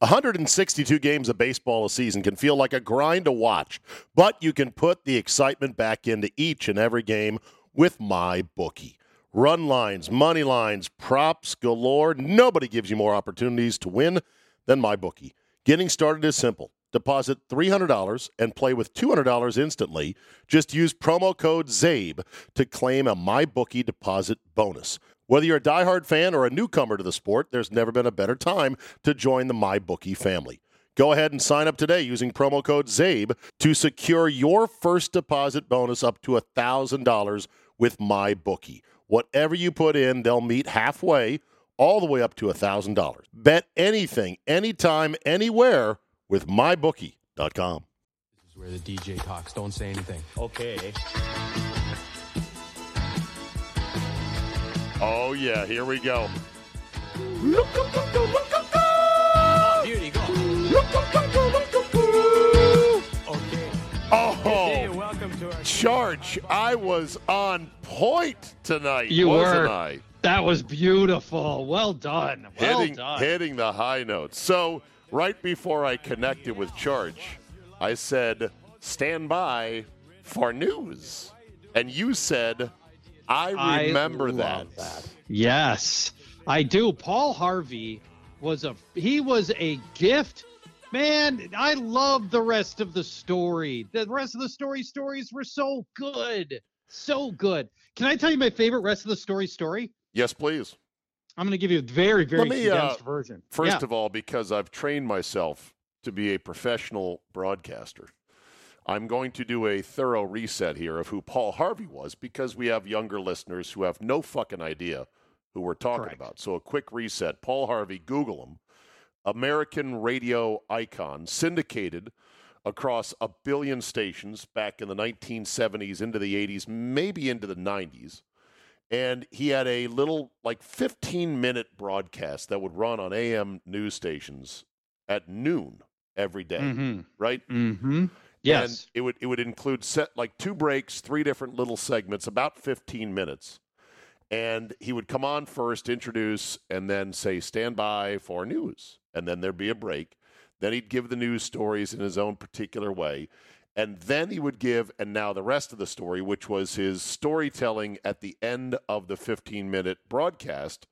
162 games of baseball a season can feel like a grind to watch, but you can put the excitement back into each and every game with my bookie. Run lines, money lines, props galore. Nobody gives you more opportunities to win than MyBookie. Getting started is simple. Deposit $300 and play with $200 instantly. Just use promo code ZABE to claim a MyBookie deposit bonus. Whether you're a diehard fan or a newcomer to the sport, there's never been a better time to join the MyBookie family. Go ahead and sign up today using promo code ZABE to secure your first deposit bonus up to $1,000 with MyBookie. Whatever you put in, they'll meet halfway, all the way up to $1,000. Bet anything, anytime, anywhere with mybookie.com. This is where the DJ talks. Don't say anything. Okay. Oh, yeah, here we go. Oh, beauty, go. Okay. Hey, Oh, welcome to our Church, I was on point tonight, You wasn't were. I? That was beautiful. Well done. Well hitting, done. hitting the high notes. So, right before I connected with Church, I said, stand by for news. And you said, I I remember love that. that. Yes, I do. Paul Harvey was a he was a gift. Man, I love the rest of the story. The rest of the story stories were so good. So good. Can I tell you my favorite rest of the story story? Yes, please. I'm going to give you a very, very Let me, uh, condensed version. First Yeah. of all, because I've trained myself to be a professional broadcaster, I'm going to do a thorough reset here of who Paul Harvey was because we have younger listeners who have no fucking idea who we're talking Correct. about. So, a quick reset Paul Harvey, Google him, American radio icon, syndicated across a billion stations back in the 1970s into the 80s, maybe into the 90s and he had a little like 15 minute broadcast that would run on AM news stations at noon every day, Mhm. right? Mhm. Yes. And it would it would include set like two breaks, three different little segments, about 15 minutes. And he would come on first, introduce, and then say, stand by for news. And then there'd be a break. Then he'd give the news stories in his own particular way. And then he would give, and now the rest of the story, which was his storytelling at the end of the 15 minute broadcast,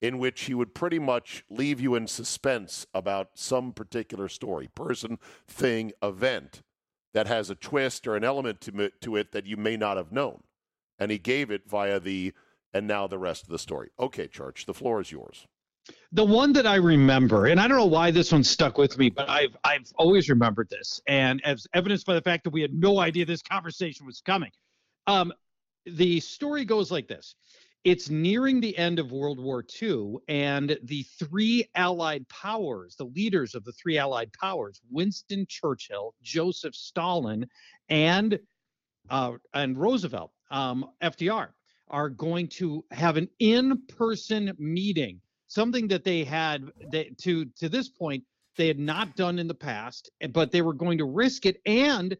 in which he would pretty much leave you in suspense about some particular story, person, thing, event that has a twist or an element to, it- to it that you may not have known. And he gave it via the, and now the rest of the story. Okay, Church, the floor is yours. the one that I remember, and I don't know why this one stuck with me, but I've I've always remembered this, and as evidenced by the fact that we had no idea this conversation was coming. Um, the story goes like this: It's nearing the end of World War II, and the three Allied powers, the leaders of the three Allied powers, Winston Churchill, Joseph Stalin, and uh, and Roosevelt, um, FDR, are going to have an in-person meeting something that they had they, to to this point they had not done in the past but they were going to risk it and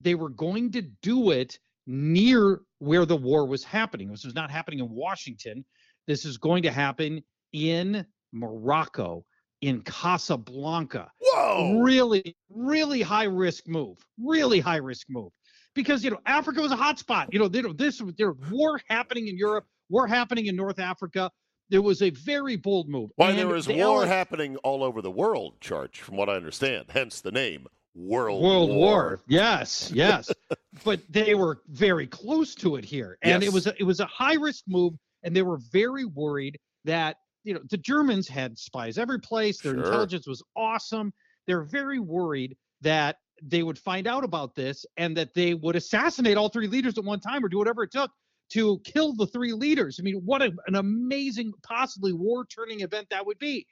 they were going to do it near where the war was happening. This was not happening in washington. This is going to happen in morocco in casablanca. Whoa! really really high risk move really high risk move. Because you know africa was a hot spot. You know there, this there war happening in europe war happening in north africa. There was a very bold move. Why, And there was the war Allies- happening all over the world, Church, from what I understand, hence the name World, World War. Yes, yes. but they were very close to it here. And Yes. it was a, it was a high risk move and they were very worried that you know the Germans had spies every place. Their Sure. intelligence was awesome. They're very worried that they would find out about this and that they would assassinate all three leaders at one time or do whatever it took to kill the three leaders. I mean, what a, an amazing, possibly war turning event that would be.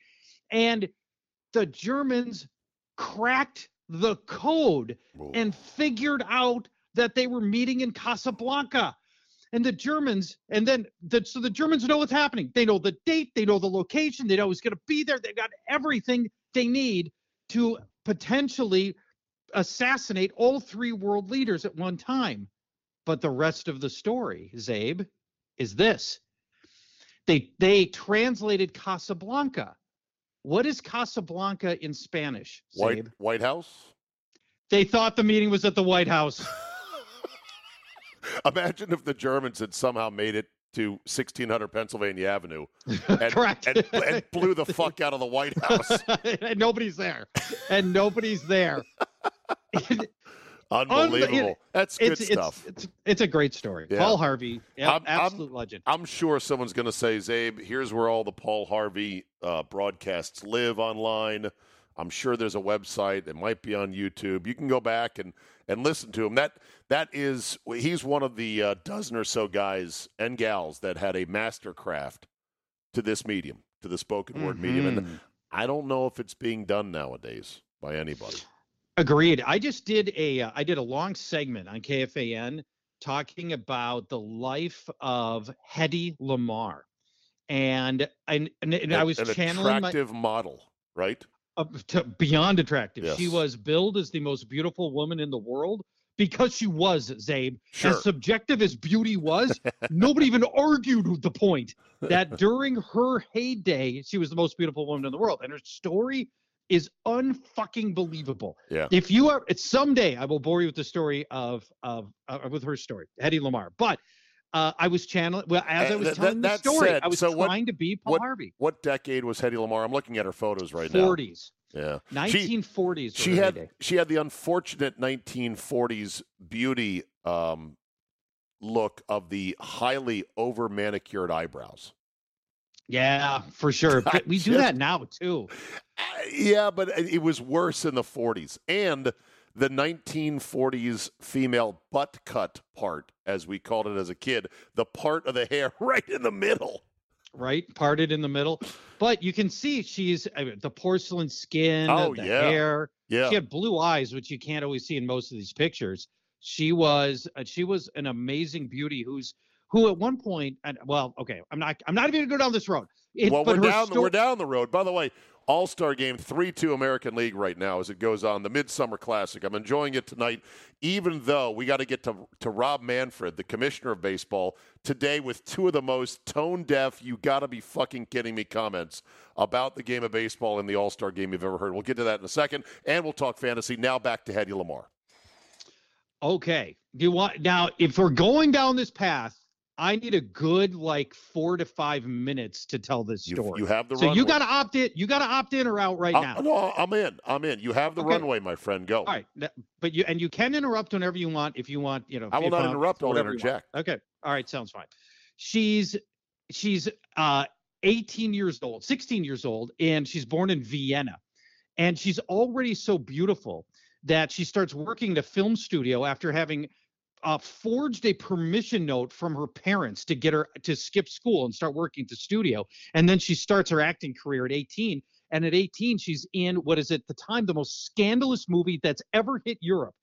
And the Germans cracked the code Whoa. and figured out that they were meeting in Casablanca. And the Germans, and then the, so the Germans know what's happening. They know the date, they know the location, they know who's going to be there. They've got everything they need to potentially assassinate all three world leaders at one time. But the rest of the story, Zabe, is this. They they translated Casablanca What is Casablanca in Spanish? White White House. They thought the meeting was at the White House. Imagine if the Germans had somehow made it to 1600 Pennsylvania Avenue and, Correct. and, and blew the fuck out of the White House. and nobody's there. And nobody's there. Unbelievable. That's good it's, stuff. It's, it's it's a great story. Yeah. Paul Harvey, I'm- I'm- absolute legend. I'm sure someone's going to say, Zabe, here's where all the Paul Harvey uh, broadcasts live online. I'm sure there's a website. It might be on YouTube. You can go back and, and listen to him. That that is he's one of the uh, dozen or so guys and gals that had a mastercraft to this medium, to the spoken word medium, and Mhm. I don't know if it's being done nowadays by anybody. Agreed. I just did a uh, I did a long segment on KFAN talking about the life of Hedy Lamarr, and and, and, and I was an channeling my, attractive model, right? Uh, to beyond attractive. She was billed as the most beautiful woman in the world because she was, Zabe. Sure. As subjective as beauty was, nobody even argued with the point that during her heyday, she was the most beautiful woman in the world. And her story is unfucking believable. Yeah. If you are, it's someday I will bore you with the story of of uh, with her story, Hedy Lamarr. But uh, I was channeling. Well, as I Uh, was that- telling that- the story, said, I was so what- trying to be Paul what- Harvey. What decade was Hedy Lamarr? I'm looking at her photos right now. 40s, Yeah. 1940s. was she had she had the unfortunate 1940s beauty um, look of the highly over manicured eyebrows. Yeah, for sure. But we do that now too. Yeah, but it was worse in the 40s and the 1940s female butt cut part, as we called it as a kid, the part of the hair right in the middle. right? Parted in the middle. But you can see she's I mean, the porcelain skin, Oh, the yeah. hair. Yeah, She had blue eyes, which you can't always see in most of these pictures. She was uh, she was an amazing beauty who's who at one point and well, okay, I'm not I'm not even gonna go down this road. It, well, but we're down. sto- we're down the road. By the way, All Star Game three two American League right now as it goes on the Midsummer Classic. I'm enjoying it tonight, even though we got to get to to Rob Manfred, the commissioner of baseball, today with two of the most tone deaf. You got to be fucking kidding me comments about the game of baseball in the All Star Game you've ever heard. We'll get to that in a second, and we'll talk fantasy. Now back to Hedy Lamarr. Okay. Do you want now if we're going down this path, I need a good like four to five minutes to tell this story. you have the so runway. you got to opt in. You got to opt in or out right Uh, now. no, I'm in. I'm in. You have the Okay. runway, my friend. Go. All right, but you and you can interrupt whenever you want if you want. You know, I will not interrupt. I'll you interject. Okay, all right, sounds fine. She's she's uh 18 years old, 16 years old, and she's born in Vienna, and she's already so beautiful that she starts working the film studio after having uh, forged a permission note from her parents to get her to skip school and start working at the studio. And then she starts her acting career at 18. And at 18, she's in what is at the time the most scandalous movie that's ever hit Europe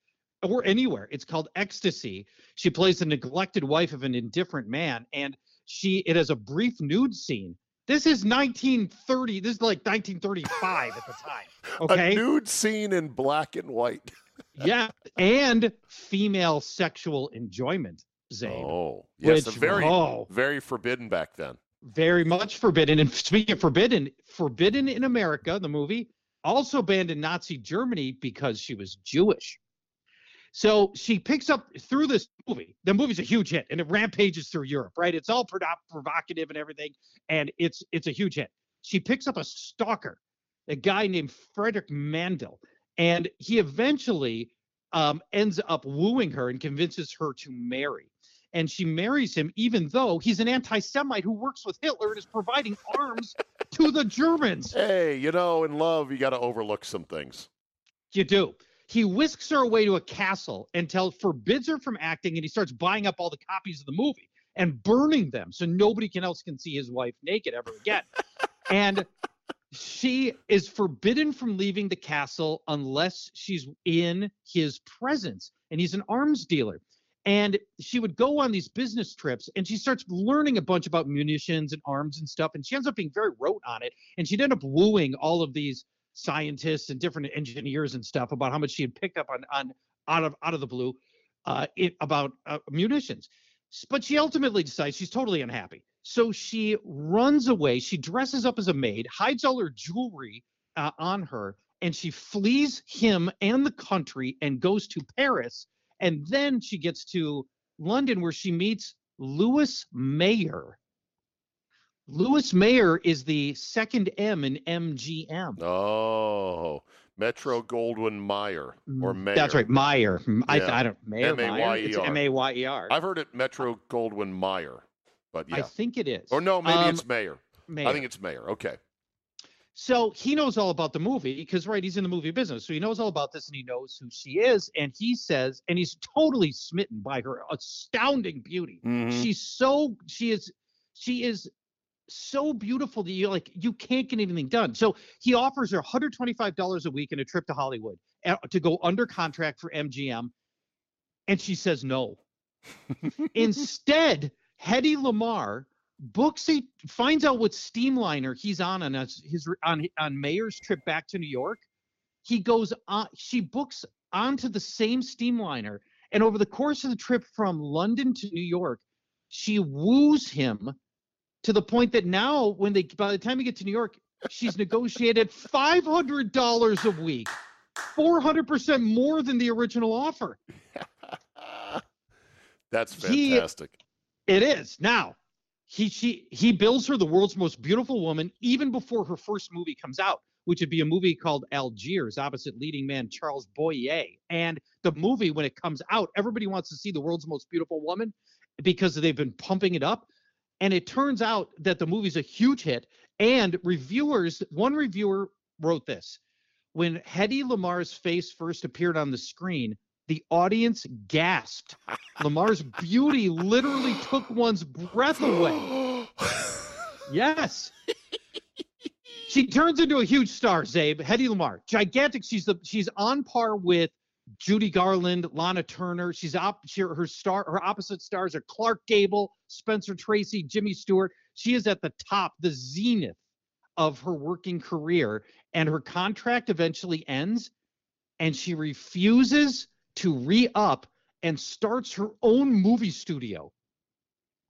or anywhere. It's called Ecstasy. She plays the neglected wife of an indifferent man, and she it has a brief nude scene. This is 1930. This is like 1935 at the time. Okay. A nude scene in black and white. yeah, and female sexual enjoyment, Zabe. Oh, yes, which, very, oh, very forbidden back then. very much forbidden. And speaking of forbidden, forbidden in America, the movie, also banned in Nazi Germany because she was Jewish. So she picks up through this movie. The movie's a huge hit, and it rampages through Europe. Right? It's all provocative and everything, and it's it's a huge hit. She picks up a stalker, a guy named Frederick Mandel, and he eventually um, ends up wooing her and convinces her to marry. And she marries him, even though he's an anti-Semite who works with Hitler and is providing arms to the Germans. Hey, you know, in love, you got to overlook some things. You do. He whisks her away to a castle until forbids her from acting, and he starts buying up all the copies of the movie and burning them so nobody can else can see his wife naked ever again. and she is forbidden from leaving the castle unless she's in his presence, and he's an arms dealer. And she would go on these business trips and she starts learning a bunch about munitions and arms and stuff. And she ends up being very rote on it. And she'd end up wooing all of these scientists and different engineers and stuff about how much she had picked up on on out of out of the blue uh, it, about uh, munitions. But she ultimately decides she's totally unhappy. So she runs away. She dresses up as a maid, hides all her jewelry uh, on her, and she flees him and the country and goes to Paris. And then she gets to London where she meets Louis Mayer. Louis Mayer is the second M in MGM. Oh, Metro Goldwyn Mayer or Mayer. Mm, That's right, Meyer. I, Yeah. I don't Mayer. Meyer. It's M-A-Y-E-R. M A Y E R. I've heard it Metro Goldwyn Mayer, but I think it is. Or no, maybe Um, it's. Mayer. I think it's Mayer. Okay. So he knows all about the movie because, right, he's in the movie business. So he knows all about this and he knows who she is. And he says, and he's totally smitten by her astounding beauty. Mhm. She's so, she is, she is so beautiful that you like, you can't get anything done. So he offers her $125 a week and a trip to Hollywood uh, to go under contract for MGM. And she says no. Instead, Hedy Lamarr books a finds out what steamliner he's on on his, his on on Mayer's trip back to New York. He goes on. She books onto the same steamliner, and over the course of the trip from London to New York, she woos him to the point that now, when they by the time he get to New York, she's negotiated five hundred dollars a week, four hundred percent more than the original offer. That's He- fantastic. It is now. He she he bills her the world's most beautiful woman even before her first movie comes out, which would be a movie called Algiers, opposite leading man Charles Boyer. And the movie, when it comes out, everybody wants to see the world's most beautiful woman because they've been pumping it up. And it turns out that the movie's a huge hit. And reviewers, one reviewer wrote this: when Hedy Lamarr's face first appeared on the screen, the audience gasped. Lamarr's beauty literally took one's breath away. Yes. she turns into a huge star, Zabe. Hedy Lamarr, gigantic. She's the she's on par with Judy Garland, Lana Turner. She's op, she, her star her opposite stars are Clark Gable, Spencer Tracy, Jimmy Stewart. She is at the top, the zenith of her working career, and her contract eventually ends, and she refuses to re-up and starts her own movie studio.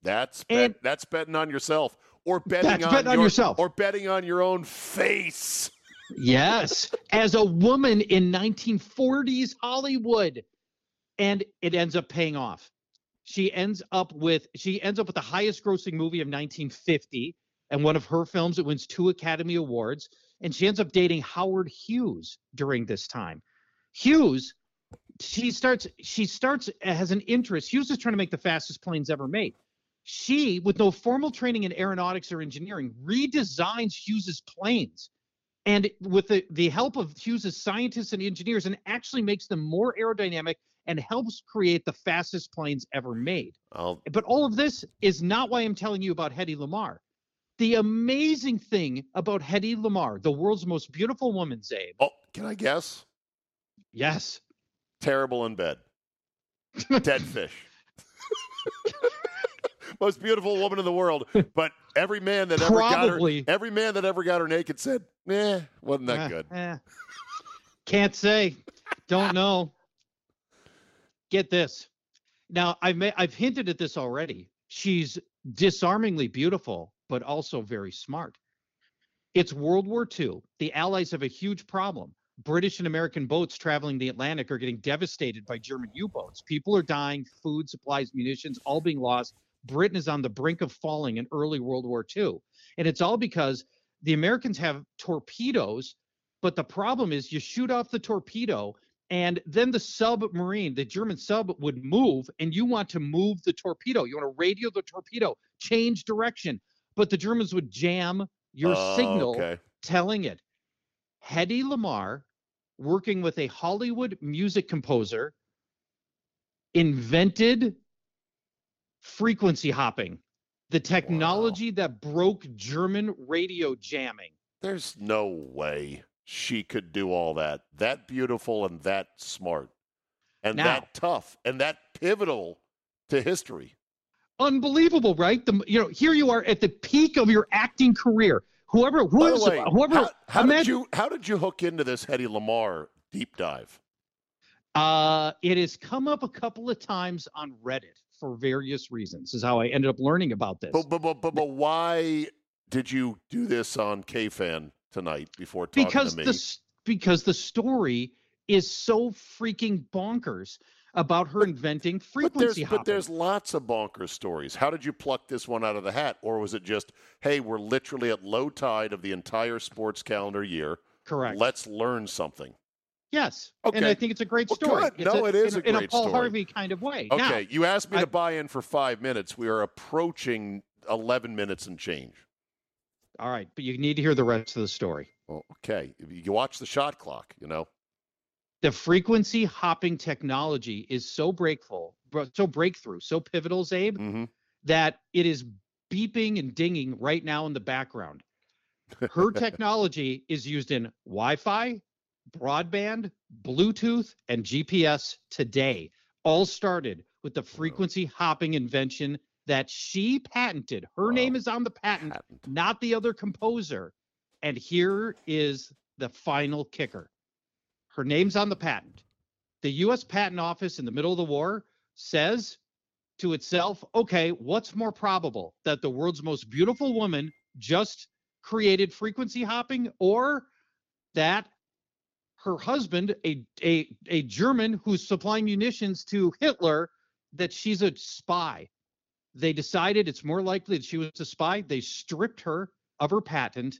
That's And- bet, that's betting on yourself, or betting on, betting on your- yourself. or betting on your own face. Yes, as a woman in 1940s Hollywood, and it ends up paying off. She ends up with she ends up with the highest grossing movie of 1950, and one of her films it wins two Academy Awards, and she ends up dating Howard Hughes during this time. Hughes, she starts she starts uh, has an interest. Hughes is trying to make the fastest planes ever made. She, with no formal training in aeronautics or engineering, redesigns Hughes's planes and with the, the help of Hughes's scientists and engineers, and actually makes them more aerodynamic and helps create the fastest planes ever made. But all of this is not why I'm telling you about Hedy Lamarr. The amazing thing about Hedy Lamarr, the world's most beautiful woman, Zabe. oh, can I guess? Yes. Terrible in bed. Dead fish. Most beautiful woman in the world, but every man that ever Probably. got her, every man that ever got her naked said, "Eh, wasn't that Eh, good." eh. Can't say. Don't know. Get this. Now I've ma- I've hinted at this already. She's disarmingly beautiful, but also very smart. It's World War II. The Allies have a huge problem. British and American boats traveling the Atlantic are getting devastated by German U-boats. People are dying, food, supplies, munitions, all being lost. Britain is on the brink of falling in early World War II. And it's all because the Americans have torpedoes, but the problem is you shoot off the torpedo and then the submarine, the German sub would move and you want to move the torpedo. You want to radio the torpedo, change direction, but the Germans would jam your Oh, signal Okay. telling it. Hedy Lamarr, working with a Hollywood music composer, invented frequency hopping, the technology that broke German radio jamming. There's no way she could do all that. That beautiful and that smart, and Now- that tough and that pivotal to history. Unbelievable, right? The you know here you are at the peak of your acting career. Whoever, By the whoever, way, whoever. how, how did you how did you hook into this Hedy Lamarr deep dive? Uh, it has come up a couple of times on Reddit. for various reasons. Is how I ended up learning about this. But, but, but, but, but why did you do this on KFan tonight before talking because to me? the because the story is so freaking bonkers about her inventing But frequency there's, hopping. but there's lots of bonkers stories. How did you pluck this one out of the hat? Or was it just, hey, we're literally at low tide of the entire sports calendar year. correct. Let's learn something. yes, Okay. and I think it's a great Well, story. It's No, it is in a in a Paul story. Harvey kind of way. Now, Okay, you asked me I- to buy in for five minutes. We are approaching 11 minutes and change. all right, but you need to hear the rest of the story. Well, okay. You watch the shot clock, you know. The frequency hopping technology is so breakful, so breakthrough, so pivotal, Zabe, hmm that it is beeping and dinging right now in the background. Her technology is used in Wi-Fi, broadband, Bluetooth, and GPS today. All started with the frequency hopping invention that she patented. Her Wow. name is on the patent, Patent. not the other composer. And here is the final kicker. Her name's on the patent. The US Patent Office in the middle of the war says to itself, okay, what's more probable that the world's most beautiful woman just created frequency hopping or that her husband, a, a, a German who's supplying munitions to Hitler, that she's a spy? They decided it's more likely that she was a spy. They stripped her of her patent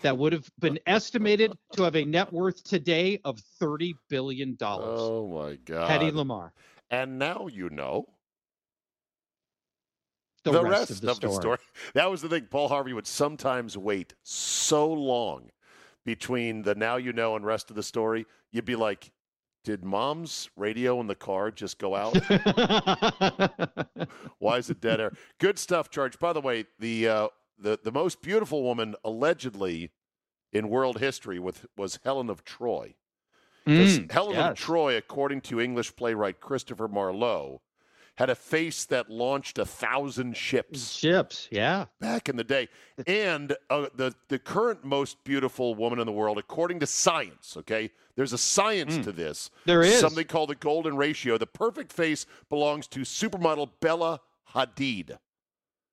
that would have been estimated to have a net worth today of $30 billion. Oh, my God. Hedy Lamarr. and now you know The, rest, of the story. That was the thing. Paul Harvey would sometimes wait so long between the now you know and rest of the story. You'd be like, did mom's radio in the car just go out? Why is it dead air? Good stuff, George. By the way, the uh, the the most beautiful woman allegedly in world history with was Helen of Troy. Mm, Helen of. Troy, according to English playwright Christopher Marlowe, had a face that launched a thousand ships Ships, yeah. back in the day. And uh, the the current most beautiful woman in the world, according to science, okay, there's a science to this. There is. something called the golden ratio. The perfect face belongs to supermodel Bella Hadid.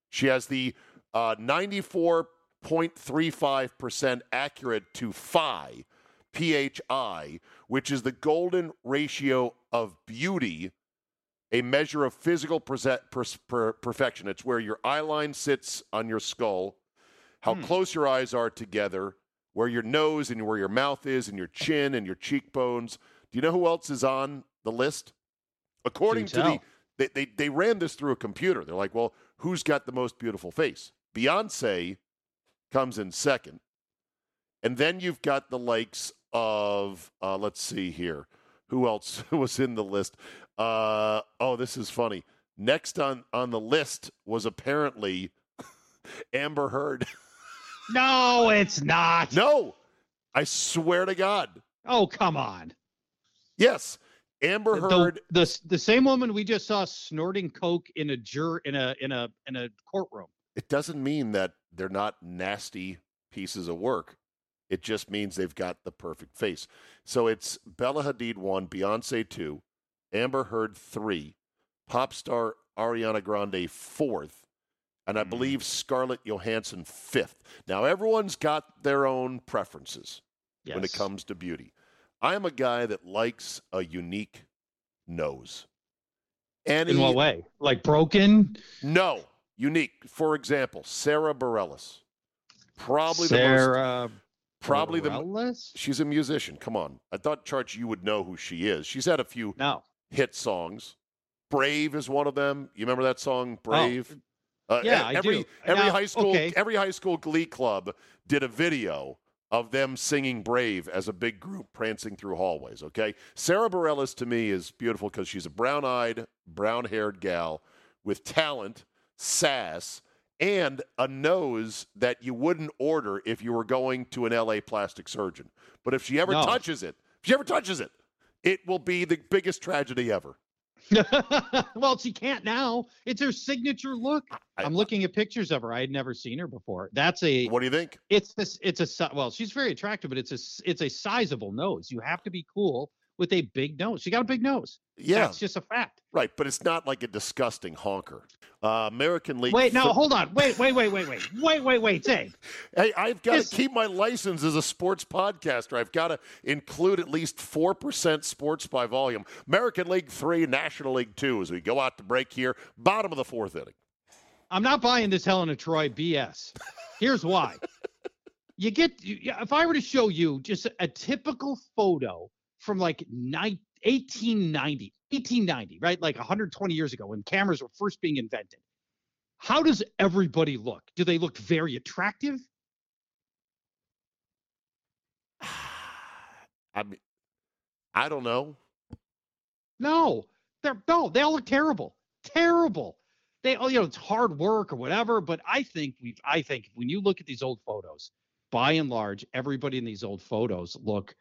She has the uh, 94.35% accurate to phi, PHI, which is the golden ratio of beauty, a measure of physical perse- pers- per- perfection. It's where your eye line sits on your skull, how Hmm. close your eyes are together, where your nose and where your mouth is, and your chin and your cheekbones. Do you know who else is on the list? According to the they, they they ran this through a computer. They're like, well, who's got the most beautiful face? Beyonce comes in second, and then you've got the likes of uh, let's see here, who else was in the list? Uh, oh, this is funny. Next on on the list was apparently Amber Heard. No, it's not. no, I swear to God, Oh, come on. yes, Amber The, Heard. the the same woman we just saw snorting coke in a jur in a in a in a courtroom. It doesn't mean that they're not nasty pieces of work. It just means they've got the perfect face. So it's Bella Hadid one, Beyonce two, Amber Heard three, pop star Ariana Grande fourth, and I Mhm. believe Scarlett Johansson fifth. Now everyone's got their own preferences when it comes to beauty. I am a guy that likes a unique nose. Any In what way? Like broken? no, unique. For example, Sara Bareilles. Probably the most Sarah probably the she's a musician. Come on. I thought Church you would know who she is. She's had a few No. hit songs. Brave is one of them. You remember that song Brave? Uh, Oh, yeah, e- I every do. every Now, high school okay. every high school glee club did a video of them singing Brave as a big group prancing through hallways, okay? Sara Bareilles to me is beautiful cuz she's a brown-eyed, brown-haired gal with talent, sass, and a nose that you wouldn't order if you were going to an LA plastic surgeon. But if she ever No. touches it, if she ever touches it, it will be the biggest tragedy ever. well, she can't now. It's her signature look. I- I'm looking at pictures of her. I had never seen her before. That's a What do you think? it's this it's a well she's very attractive but it's a. it's a sizable nose you have to be cool with a big nose. She got a big nose. Yeah, That's just a fact. right. But it's not like a disgusting honker. Uh, American League. Wait, no, hold on. Wait, wait, wait, wait, wait, wait, wait, wait, Dave. Hey, I've got This- to keep my license as a sports podcaster. I've got to include at least 4% sports by volume. American League 3, National League 2 as we go out to break here. Bottom of the fourth inning. I'm not buying this Helen of Troy BS. Here's why. you get if I were to show you just a typical photo from like ni- 1890, 1890, right? Like 120 years ago when cameras were first being invented. How does everybody look? Do they look very attractive? I mean, I don't know. No, they're no, they all look terrible. Terrible. They all, you know, it's hard work or whatever. But I think we I think when you look at these old photos, by and large, everybody in these old photos look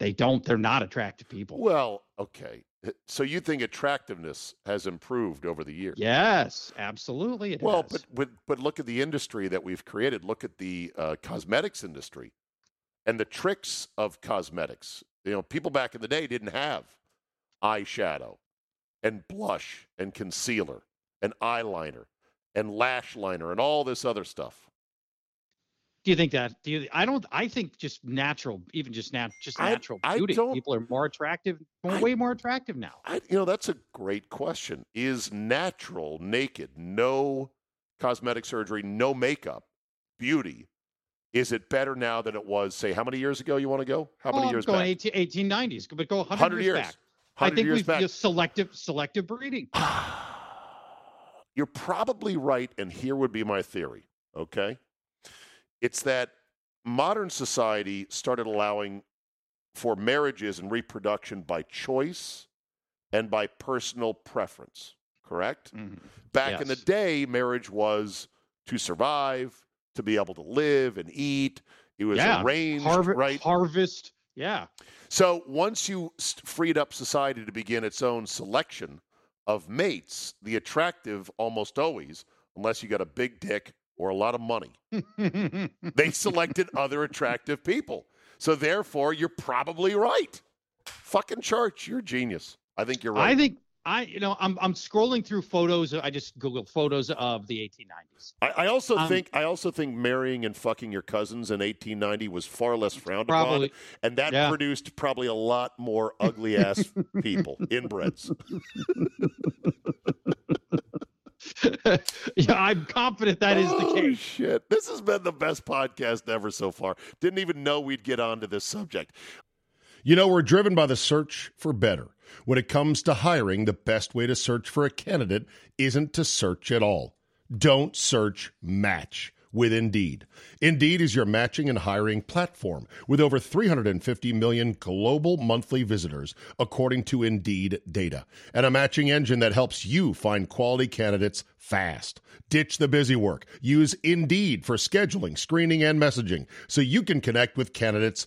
they don't, they're not attractive people. Well, okay. So you think attractiveness has improved over the years? Yes, absolutely. It Well, has. but, but but look at the industry that we've created. Look at the uh, cosmetics industry and the tricks of cosmetics. You know, people back in the day didn't have eyeshadow and blush and concealer and eyeliner and lash liner and all this other stuff. Do you think that? Do you? I don't. I think just natural, even just nat, just natural I beauty. don't- People are more attractive, I- way more attractive now. I, you know, that's a great question. Is natural, naked, no cosmetic surgery, no makeup, beauty, is it better now than it was, say, how many years ago you want to go? How many Oh, years going back? 18, 1890s, but go 100, 100 years, years. back. I think years we've back. just selective selective breeding. You're probably right, and here would be my theory, okay? It's that modern society started allowing for marriages and reproduction by choice and by personal preference, correct? Mm-hmm. Back in the day, marriage was to survive, to be able to live and eat. It was Yeah, arranged, Harvest, right? harvest. Yeah, So once you freed up society to begin its own selection of mates, the attractive almost always, unless you got a big dick or a lot of money, they selected other attractive people. So therefore, you're probably right. Fucking church, you're a genius. I think you're right. I think I you know I'm I'm scrolling through photos. I just googled photos of the 1890s. I, I also um, think I also think marrying and fucking your cousins in 1890 was far less frowned upon, and that Yeah. produced probably a lot more ugly ass people, inbreds. yeah, I'm confident that is the oh, case. Shit, this has been the best podcast ever so far. Didn't even know we'd get onto this subject. You know, we're driven by the search for better. When it comes to hiring, the best way to search for a candidate isn't to search at all. Don't search, match with Indeed. Indeed is your matching and hiring platform with over 350 million global monthly visitors, according to Indeed data, and a matching engine that helps you find quality candidates fast. Ditch the busy work. Use Indeed for scheduling, screening, and messaging so you can connect with candidates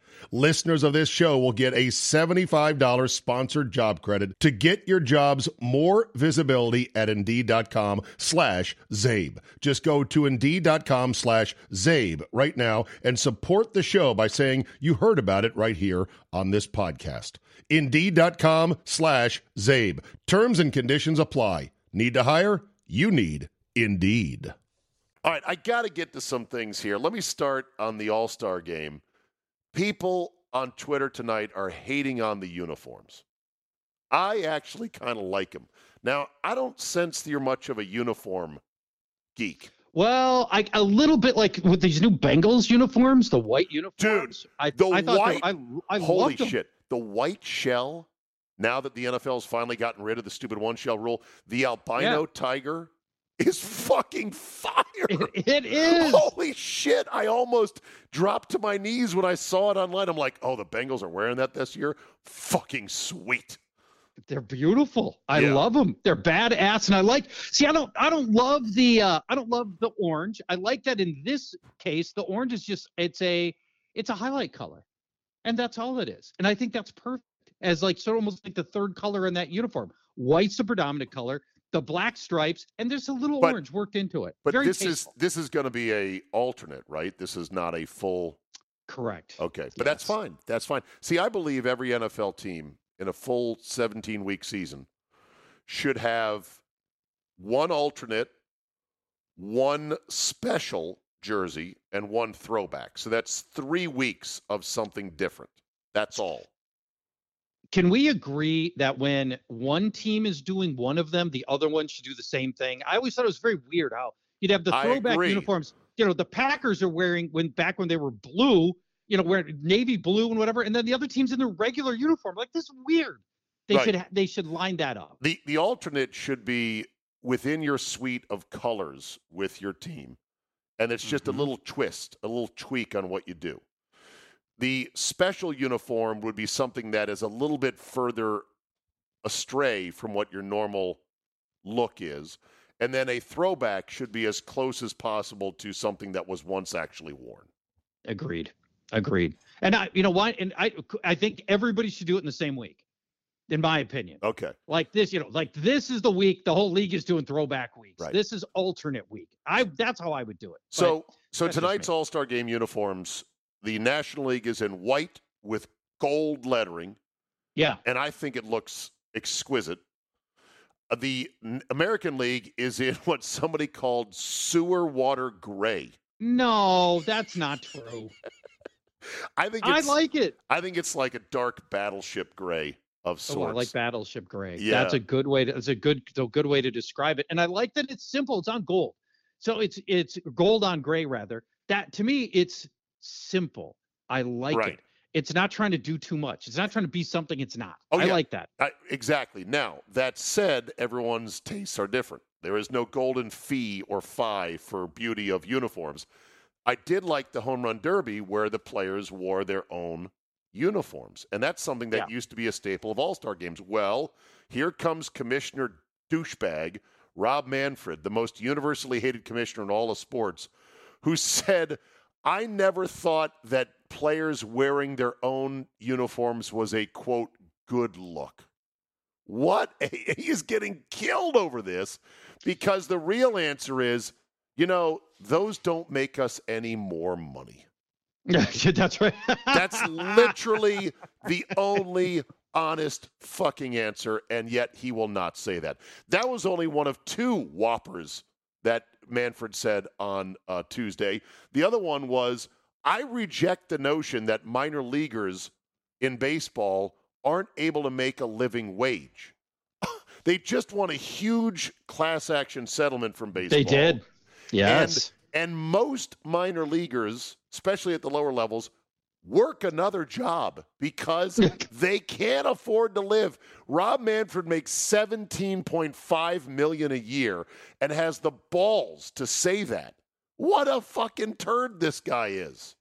Listeners of this show will get a $75 sponsored job credit to get your jobs more visibility at Indeed.com slash Zabe. Just go to Indeed.com slash Zabe right now and support the show by saying you heard about it right here on this podcast. Indeed.com slash Zabe. Terms and conditions apply. Need to hire? You need Indeed. All right, I got to get to some things here. Let me start on the All Star game. People on Twitter tonight are hating on the uniforms. I actually kind of like them. Now, I don't sense that you're much of a uniform geek. Well, I a little bit like with these new Bengals uniforms, the white uniforms. I, the I they- white- I I Holy shit. The white shell, now that the NFL's finally gotten rid of the stupid one shell rule, the albino tiger is fucking fire. It, it is. Holy shit. I almost dropped to my knees when I saw it online. I'm like, oh, the Bengals are wearing that this year? Fucking sweet. They're beautiful. I Yeah. love them. They're badass, and I like. See, I don't. I don't love the. uh I don't love the orange. I like that in this case, the orange is just. It's a. It's a highlight color, and that's all it is. And I think that's perfect. as like sort of almost like the third color in that uniform. White's the predominant color, the black stripes, and there's a little But- orange worked into it. But Very this tasteful. is this is going to be a alternate, right? This is not a full. correct. Okay, but that's fine. That's fine. See, I believe every NFL team in a full 17 week season should have one alternate, one special jersey, and one throwback. So that's three weeks of something different. That's all. Can we agree that when one team is doing one of them, the other one should do the same thing? I always thought it was very weird how you'd have the throwback uniforms. You know, the Packers are wearing when back when they were blue, you know, wearing navy blue and whatever, and then the other team's in their regular uniform. Like this is weird. They Right. should they should line that up. The the alternate should be within your suite of colors with your team. And it's just Mhm. a little twist, a little tweak on what you do. The special uniform would be something that is a little bit further astray from what your normal look is. And then a throwback should be as close as possible to something that was once actually worn. Agreed. Agreed. And I, you know why? And I, I think everybody should do it in the same week, in my opinion. Okay. Like this, you know, like this is the week the whole league is doing throwback weeks. Right. This is alternate week. I that's how I would do it. So so tonight's. All Star Game uniforms, the National League is in white with gold lettering. yeah, and I think it looks exquisite. Uh, The American League is in what somebody called sewer water gray. no, that's not true. I think I it's, like it. I think it's like a dark battleship gray of sorts. Oh, I like Battleship Gray. Yeah. That's a good way to. It's a good, a good way to describe it. And I like that it's simple. It's on gold, so it's it's gold on gray rather. That to me, it's simple. I like Right. it. It's not trying to do too much. It's not trying to be something it's not. Oh, I yeah. like that. I, exactly. Now that said, everyone's tastes are different. There is no golden fee or phi for beauty of uniforms. I did like the home run derby where the players wore their own uniforms, and that's something that Yeah. used to be a staple of All Star games. Well, here comes Commissioner douchebag Rob Manfred, the most universally hated commissioner in all of sports, who said, "I never thought that players wearing their own uniforms was a quote good look." What? He is getting killed over this because the real answer is, you know, those don't make us any more money. that's right. That's literally the only honest fucking answer, and yet he will not say that. That was only one of two whoppers that Manfred said on uh, Tuesday. The other one was, I reject the notion that minor leaguers in baseball aren't able to make a living wage. they just won a huge class action settlement from baseball. they did. Yes. And most minor leaguers, especially at the lower levels, work another job because they can't afford to live. Rob Manfred makes 17.5 million a year and has the balls to say that. What a fucking turd this guy is.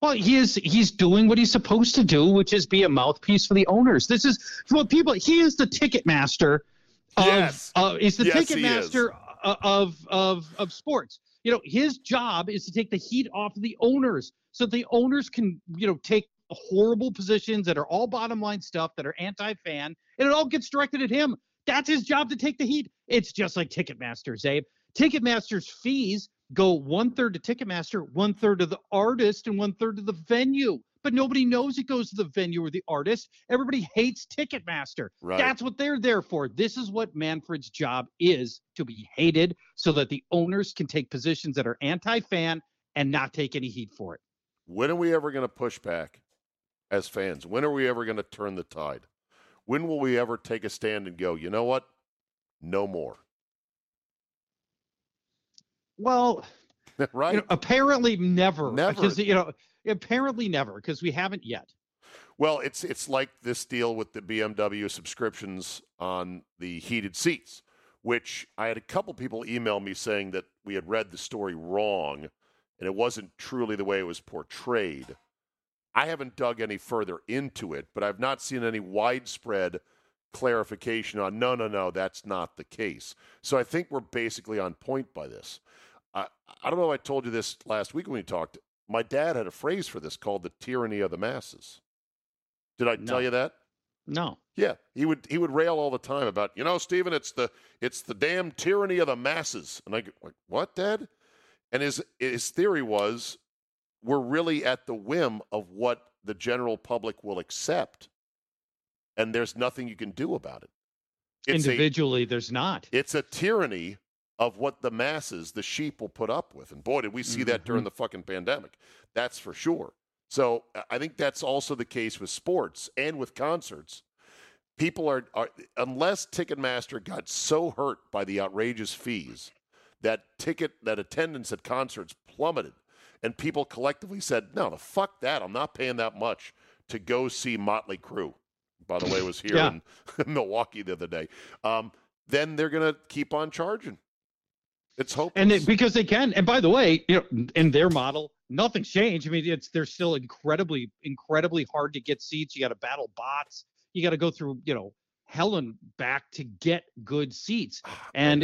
Well, he is he's doing what he's supposed to do, which is be a mouthpiece for the owners. This is what people he is the Ticketmaster of Yes. uh, he's the Yes, Ticketmaster o- of of of sports. You know, his job is to take the heat off of the owners so the owners can, you know, take horrible positions that are all bottom line stuff that are anti-fan and it all gets directed at him. That's his job to take the heat. It's just like Ticketmaster, Zabe. Ticketmaster's fees go one third to Ticketmaster, one third to the artist, and one third to the venue. But nobody knows it goes to the venue or the artist. Everybody hates Ticketmaster. Right. That's what they're there for. This is what Manfred's job is to be hated so that the owners can take positions that are anti fan and not take any heat for it. When are we ever going to push back as fans? When are we ever going to turn the tide? When will we ever take a stand and go, you know what? No more. Well, right? you know, apparently never. Never. Because, you know, apparently never because we haven't yet. Well, it's it's like this deal with the BMW subscriptions on the heated seats, which I had a couple people email me saying that we had read the story wrong and it wasn't truly the way it was portrayed. I haven't dug any further into it, but I've not seen any widespread clarification on no, no, no, that's not the case. So I think we're basically on point by this. I, I don't know if I told you this last week when we talked. My dad had a phrase for this called the tyranny of the masses. Did I No. tell you that? No. Yeah, he would he would rail all the time about you know Stephen, it's the it's the damn tyranny of the masses, and I go, like what, Dad? And his his theory was we're really at the whim of what the general public will accept, and there's nothing you can do about it. It's Individually, a, there's not. It's a tyranny of what the masses, the sheep, will put up with, and boy, did we see mm-hmm. that during the fucking pandemic. That's for sure. So I think that's also the case with sports and with concerts people are, are unless Ticketmaster got so hurt by the outrageous fees that ticket that attendance at concerts plummeted and people collectively said, "No, the fuck that. I'm not paying that much to go see Motley Crue." By the way, was here yeah. in Milwaukee the other day. Um, then they're going to keep on charging. It's hopeless. And it, because they can. And by the way, you know, in their model, nothing's changed. I mean, it's they're still incredibly, incredibly hard to get seats. You got to battle bots you got to go through, you know, hell and back to get good seats. And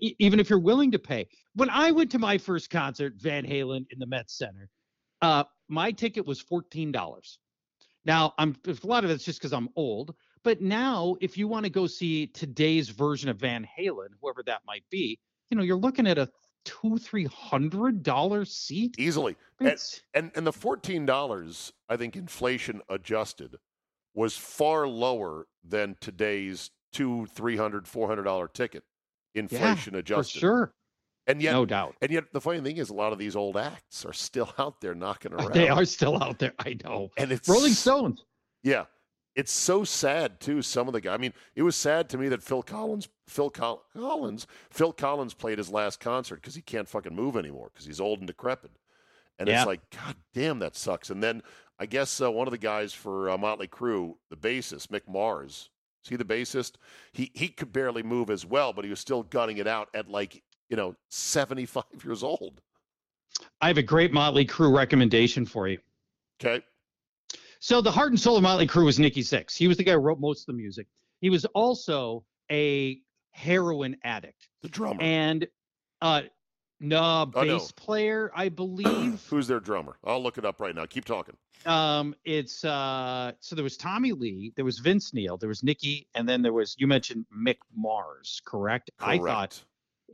even if you're willing to pay. When I went to my first concert, Van Halen in the Met Center, uh, my ticket was $14. Now, I'm a lot of it's just because I'm old, but now if you want to go see today's version of Van Halen, whoever that might be, you know, you're looking at a two, three hundred dollar seat easily. And, and and the fourteen dollars, I think, inflation adjusted, was far lower than today's two, three hundred, four hundred dollar ticket, inflation yeah, adjusted. For sure. And yet, no doubt. And yet, the funny thing is, a lot of these old acts are still out there knocking around. They are still out there. I know. And it's Rolling Stones. Yeah, it's so sad too. Some of the guys. I mean, it was sad to me that Phil Collins, Phil Col- Collins, Phil Collins played his last concert because he can't fucking move anymore because he's old and decrepit. And yeah. it's like, God damn, that sucks. And then I guess uh, one of the guys for uh, Motley Crue, the bassist Mick Mars, see the bassist? He he could barely move as well, but he was still gunning it out at like you know seventy five years old. I have a great Motley Crue recommendation for you. Okay. So the heart and soul of Motley Crue was Nikki Sixx. He was the guy who wrote most of the music. He was also a heroin addict. The drummer. And uh, no, bass player, I believe. Who's their drummer? I'll look it up right now. Keep talking. Um, it's uh, so there was Tommy Lee, there was Vince Neil, there was Nikki, and then there was you mentioned Mick Mars, correct? correct. I thought,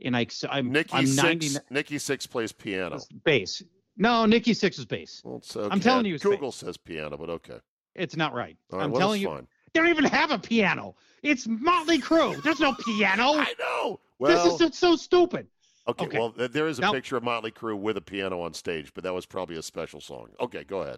and I, I'm Nikki I'm Six. 90, Nikki Sixx plays piano. Bass. No, Nikki Sixx is bass. Well, okay. I'm telling you, Google bass. says piano, but okay. It's not right. right I'm well, telling you. Fine. They don't even have a piano. It's Motley Crue. There's no piano. I know. Well, this is so stupid. Okay, okay. well, there is a now, picture of Motley Crue with a piano on stage, but that was probably a special song. Okay, go ahead.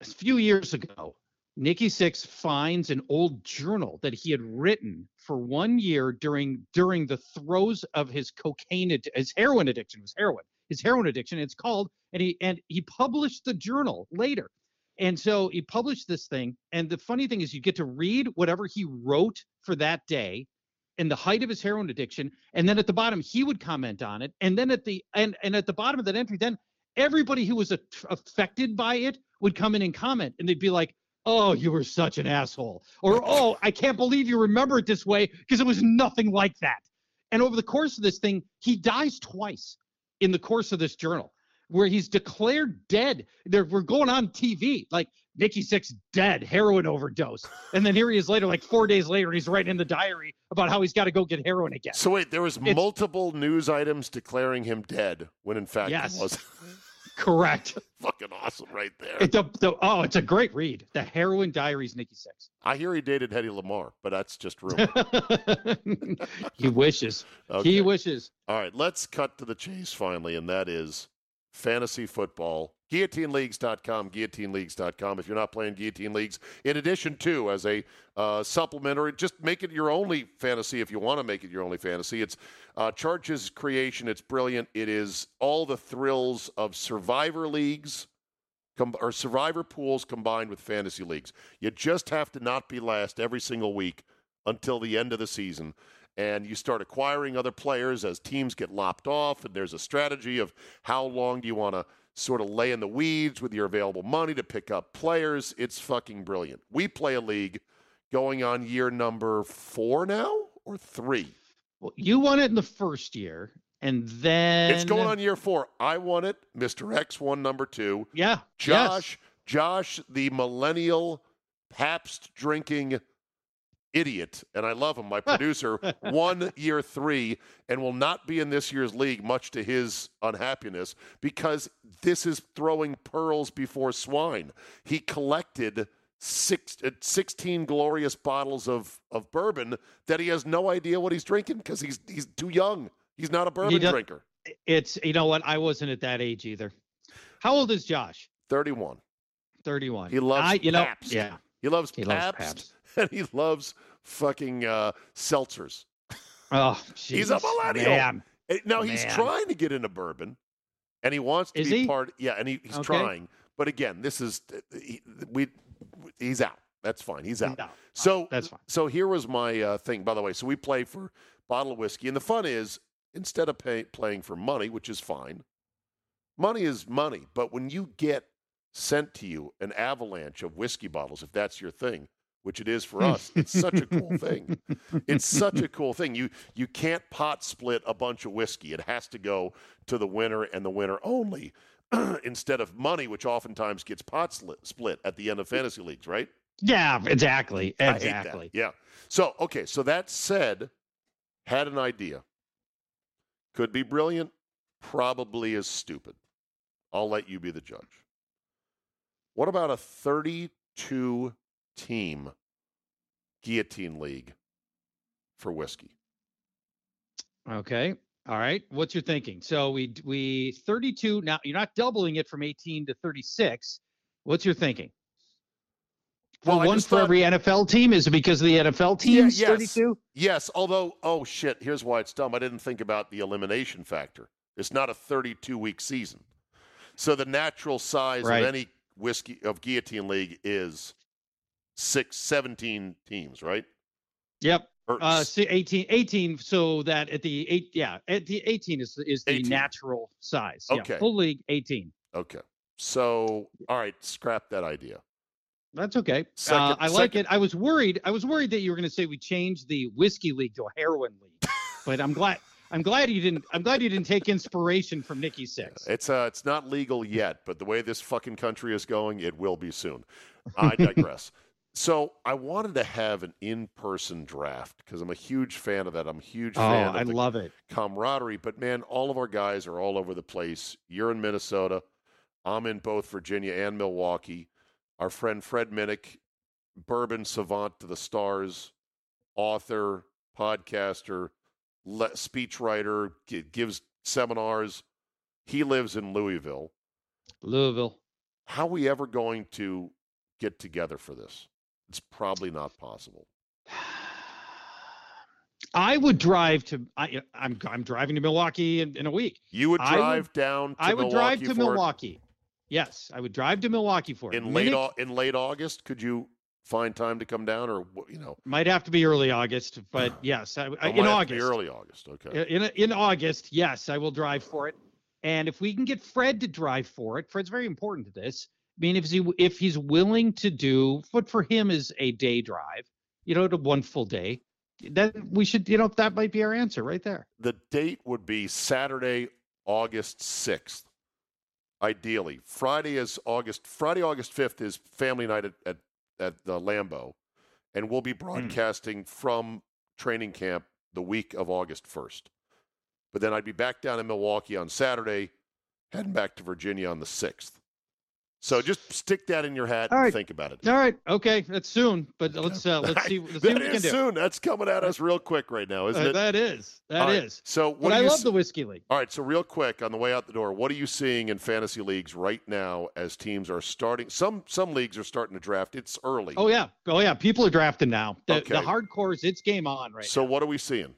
A few years ago, Nikki Sixx finds an old journal that he had written for one year during during the throes of his cocaine, his heroin addiction was heroin, his heroin addiction. It's called, and he and he published the journal later. And so he published this thing. And the funny thing is, you get to read whatever he wrote for that day in the height of his heroin addiction and then at the bottom he would comment on it and then at the and and at the bottom of that entry then everybody who was a, affected by it would come in and comment and they'd be like oh you were such an asshole or oh i can't believe you remember it this way because it was nothing like that and over the course of this thing he dies twice in the course of this journal where he's declared dead. They're, we're going on TV like Nikki Sixx dead, heroin overdose, and then here he is later, like four days later, he's writing in the diary about how he's got to go get heroin again. So wait, there was it's, multiple news items declaring him dead when in fact yes. he was. Correct. Fucking awesome, right there. It's a, the, oh, it's a great read. The Heroin Diaries, Nikki Sixx. I hear he dated Hedy Lamarr, but that's just rumor. he wishes. Okay. He wishes. All right, let's cut to the chase finally, and that is fantasy football. GuillotineLeagues.com, GuillotineLeagues.com. If you're not playing Guillotine Leagues, in addition to as a uh, supplementary, just make it your only fantasy if you want to make it your only fantasy. It's uh, Charge's creation. It's brilliant. It is all the thrills of Survivor leagues com- or Survivor pools combined with fantasy leagues. You just have to not be last every single week until the end of the season and you start acquiring other players as teams get lopped off, and there's a strategy of how long do you want to sort of lay in the weeds with your available money to pick up players. It's fucking brilliant. We play a league going on year number four now or three. Well, you won it in the first year, and then it's going on year four. I won it. Mr. X won number two. Yeah. Josh, yes. Josh, the millennial Pabst drinking idiot, and I love him, my producer, one year three, and will not be in this year's league, much to his unhappiness, because this is throwing pearls before swine. He collected six, uh, 16 glorious bottles of, of bourbon that he has no idea what he's drinking because he's he's too young. He's not a bourbon drinker. It's you know what? I wasn't at that age either. How old is Josh? 31. 31. He loves I, you know, Pabst. yeah. He loves He loves Pabst, Pabst. and he loves fucking uh, seltzers. Oh, He's a millennial. Man. Eh, Now he's Man. trying to get into bourbon, and he wants to Is be he? part. Yeah, and he, he's Okay. trying. But again, this is he, we. He's out. That's fine. He's out. No, So that's fine. So here was my uh, thing. By the way, so we play for bottle of whiskey, and the fun is instead of pay, playing for money, which is fine, money is money. But when you get sent to you an avalanche of whiskey bottles, if that's your thing, which it is for hmm. us, it's such a cool thing. It's such a cool thing. You you can't pot split a bunch of whiskey. It has to go to the winner and the winner only. Instead of money, which oftentimes gets pot split, split at the end of fantasy leagues, right? Yeah, exactly. I hate that. Exactly. Yeah. So, okay. So that said, had an idea. Could be brilliant. Probably is stupid. I'll let you be the judge. What about a 32 team guillotine league for whiskey? Okay. All right. What's your thinking? So we we 32 now you're not doubling it from 18 to 36. What's your thinking? For Well, one for thought- every NFL team? Is it because of the NFL Yeah, teams yes. 32? Yes, although, oh shit, here's why it's dumb. I didn't think about the elimination factor. It's not a 32 week season. So the natural size Right. of any whiskey of guillotine league is six, 17 teams, right? Yep. Or Uh 18 18 so that at the 8 yeah, at the 18 is is the 18. natural size. Okay. Yeah, full league 18. okay. So, all right, scrap that idea. That's okay. uh, Second- I like it. I was worried. I was worried that you were going to say we changed the whiskey league to a heroin league, but I'm glad. I'm glad you didn't. I'm glad you didn't take inspiration from Nikki Sixx. It's uh, it's not legal yet, but the way this fucking country is going, it will be soon. I digress. So I wanted to have an in-person draft because I'm a huge fan of that. I'm a huge Oh, fan of I love it. camaraderie. But man, all of our guys are all over the place. You're in Minnesota. I'm in both Virginia and Milwaukee. Our friend Fred Minnick, bourbon savant to the stars, author, podcaster, le- speechwriter, gi- gives seminars. He lives in Louisville. Louisville. How are we ever going to get together for this? It's probably not possible. I would drive to. I, I'm I'm driving to Milwaukee in, in a week. You would I would- drive down to I would Milwaukee drive to for it Milwaukee. Yes, I would drive to Milwaukee for it. in late Minnick in late August. Could you find time to come down, or you know, might have to be early August, but yes, I, I, in might have to be August. early August. Okay. In in August, yes, I will drive for it. And if we can get Fred to drive for it, Fred's very important to this. I mean, if he if he's willing to do what for him is a day drive, you know, to one full day, then we should, you know, that might be our answer right there. The date would be Saturday, August sixth. Ideally, Friday is August. Friday, August fifth is family night at at, at the Lambeau, and we'll be hmm. broadcasting from training camp the week of August first. But then I'd be back down in Milwaukee on Saturday, heading back to Virginia on the sixth. So just stick that in your hat All and right. think about it. All right, okay, that's soon, but let's uh, let's see let's see That what we can is do. soon. That's coming at us real quick right now, isn't Uh, it? that is that All is. So what But I love s- the whiskey league. All right, so real quick on the way out the door, what are you seeing in fantasy leagues right now as teams are starting? Some some leagues are starting to draft. It's early. Oh yeah, oh yeah, people are drafting now. The, Okay. the hardcores, it's game on right now. so now. what are we seeing?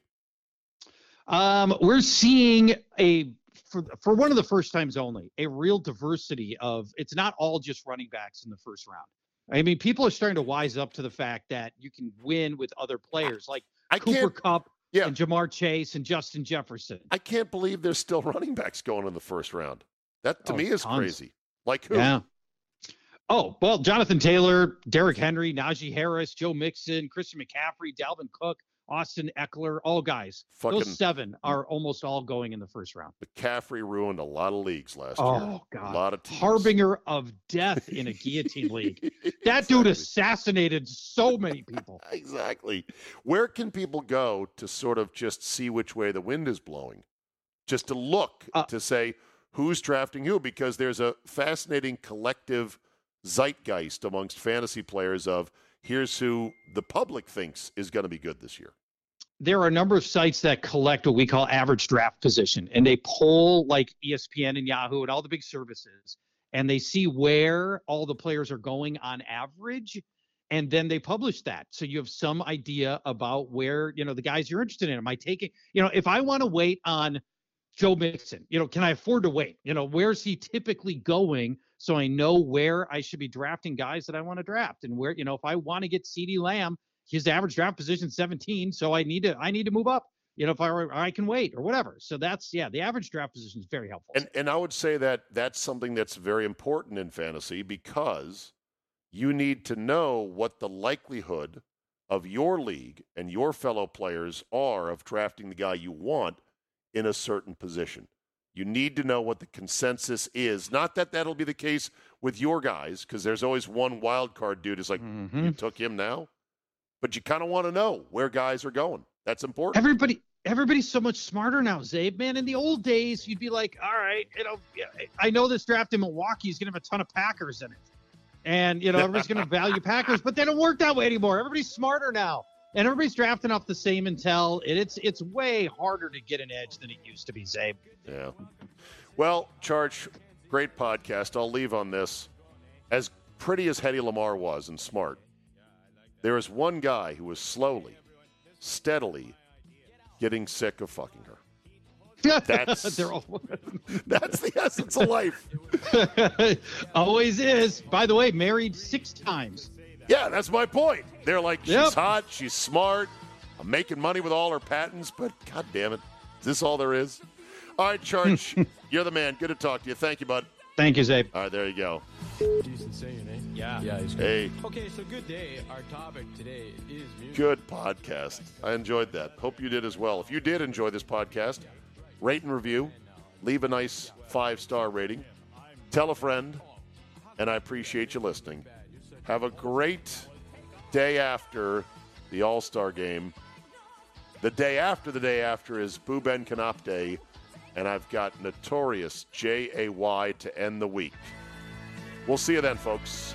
Um, we're seeing a for for one of the first times only a real diversity of. It's not all just running backs in the first round. I mean, people are starting to wise up to the fact that you can win with other players like I Cooper Kupp Yeah. and Ja'Marr Chase and Justin Jefferson. I can't believe there's still running backs going in the first round. That to Oh, me is tons. crazy. Like who? Yeah. Oh well, Jonathan Taylor, Derrick Henry, Najee Harris, Joe Mixon, Christian McCaffrey, Dalvin Cook, Austin Ekeler, all guys. Fucking Those seven are almost all going in the first round. McCaffrey ruined a lot of leagues last year. Oh A God, lot of teams. harbinger of death in a guillotine league. That dude assassinated so many people. Exactly. Where can people go to sort of just see which way the wind is blowing? Just to look Uh, to say who's drafting who because there's a fascinating collective zeitgeist amongst fantasy players of here's who the public thinks is going to be good this year. There are a number of sites that collect what we call average draft position and they poll like espn and yahoo and all the big services and they see where all the players are going on average and then they publish that. So you have some idea about where you know the guys you're interested in. Am i taking you know if i want to wait on joe mixon you know can i afford to wait? You know where's he typically going so i know where i should be drafting guys that i want to draft? And where you know if i want to get CeeDee Lamb his average draft position 17 so i need to i need to move up you know if i or i can wait or whatever so that's yeah the average draft position is very helpful And and I would say that that's something that's very important in fantasy because you need to know what the likelihood of your league and your fellow players are of drafting the guy you want in a certain position. You need to know what the consensus is. Not that that'll be the case with your guys, because there's always one wild card dude who's like, mm-hmm. you took him now? But you kind of want to know where guys are going. That's important. everybody everybody's so much smarter now zabe man in the old days you'd be like all right you know i know this draft in milwaukee is going to have a ton of packers in it and you know everybody's going to value packers but they don't work that way anymore everybody's smarter now and everybody's drafting off the same intel and it's it's way harder to get an edge than it used to be zabe Yeah. Well, Charge, great podcast. I'll leave on this. As pretty as Hedy Lamarr was and smart, there is one guy who is slowly, steadily getting sick of fucking her. That's- they're all That's the essence of life. always is by the way married six times Yeah, that's my point. They're like, she's Yep. hot, she's smart, I'm making money with all her patents, but god damn it, is this all there is? All right, Charge, you're the man. Good to talk to you. Thank you, bud. thank you zabe All right, there you go. Decent saying, eh? Yeah. Yeah, he's good. Hey. Okay, so good day. Our topic today is music. Good podcast. I enjoyed that. Hope you did as well. If you did enjoy this podcast, rate and review, leave a nice five star rating, tell a friend, and I appreciate you listening. Have a great day after the All Star game. The day after the day after is Boo Ben Kanop Day, and I've got Notorious J A Y to end the week. We'll see you then, folks.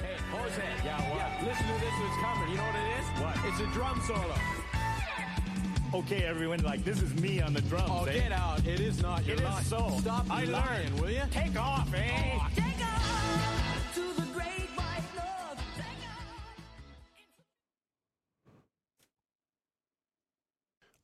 Hey, Jose. Yeah, what? Listen to this what's coming. You know what it is? What? It's a drum solo. Okay, everyone, like this is me on the drums. Oh, eh? get out. It is not. You're It is lying. so. Stop I lying, learned. will you? Take off, eh? Take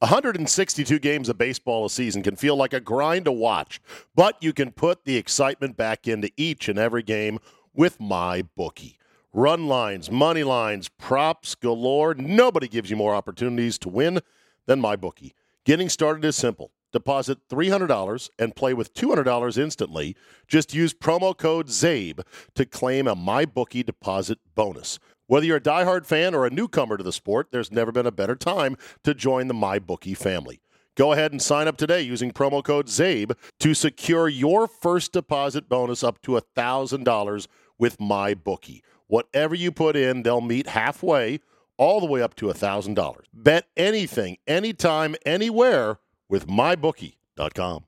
162 games of baseball a season can feel like a grind to watch, but you can put the excitement back into each and every game with my bookie. Run lines, money lines, props galore. Nobody gives you more opportunities to win than MyBookie. Getting started is simple. Deposit $300 and play with $200 instantly. Just use promo code ZABE to claim a MyBookie deposit bonus. Whether you're a diehard fan or a newcomer to the sport, there's never been a better time to join the MyBookie family. Go ahead and sign up today using promo code ZABE to secure your first deposit bonus up to $1,000 with MyBookie. Whatever you put in, they'll meet halfway, all the way up to $1,000. Bet anything, anytime, anywhere with MyBookie.com.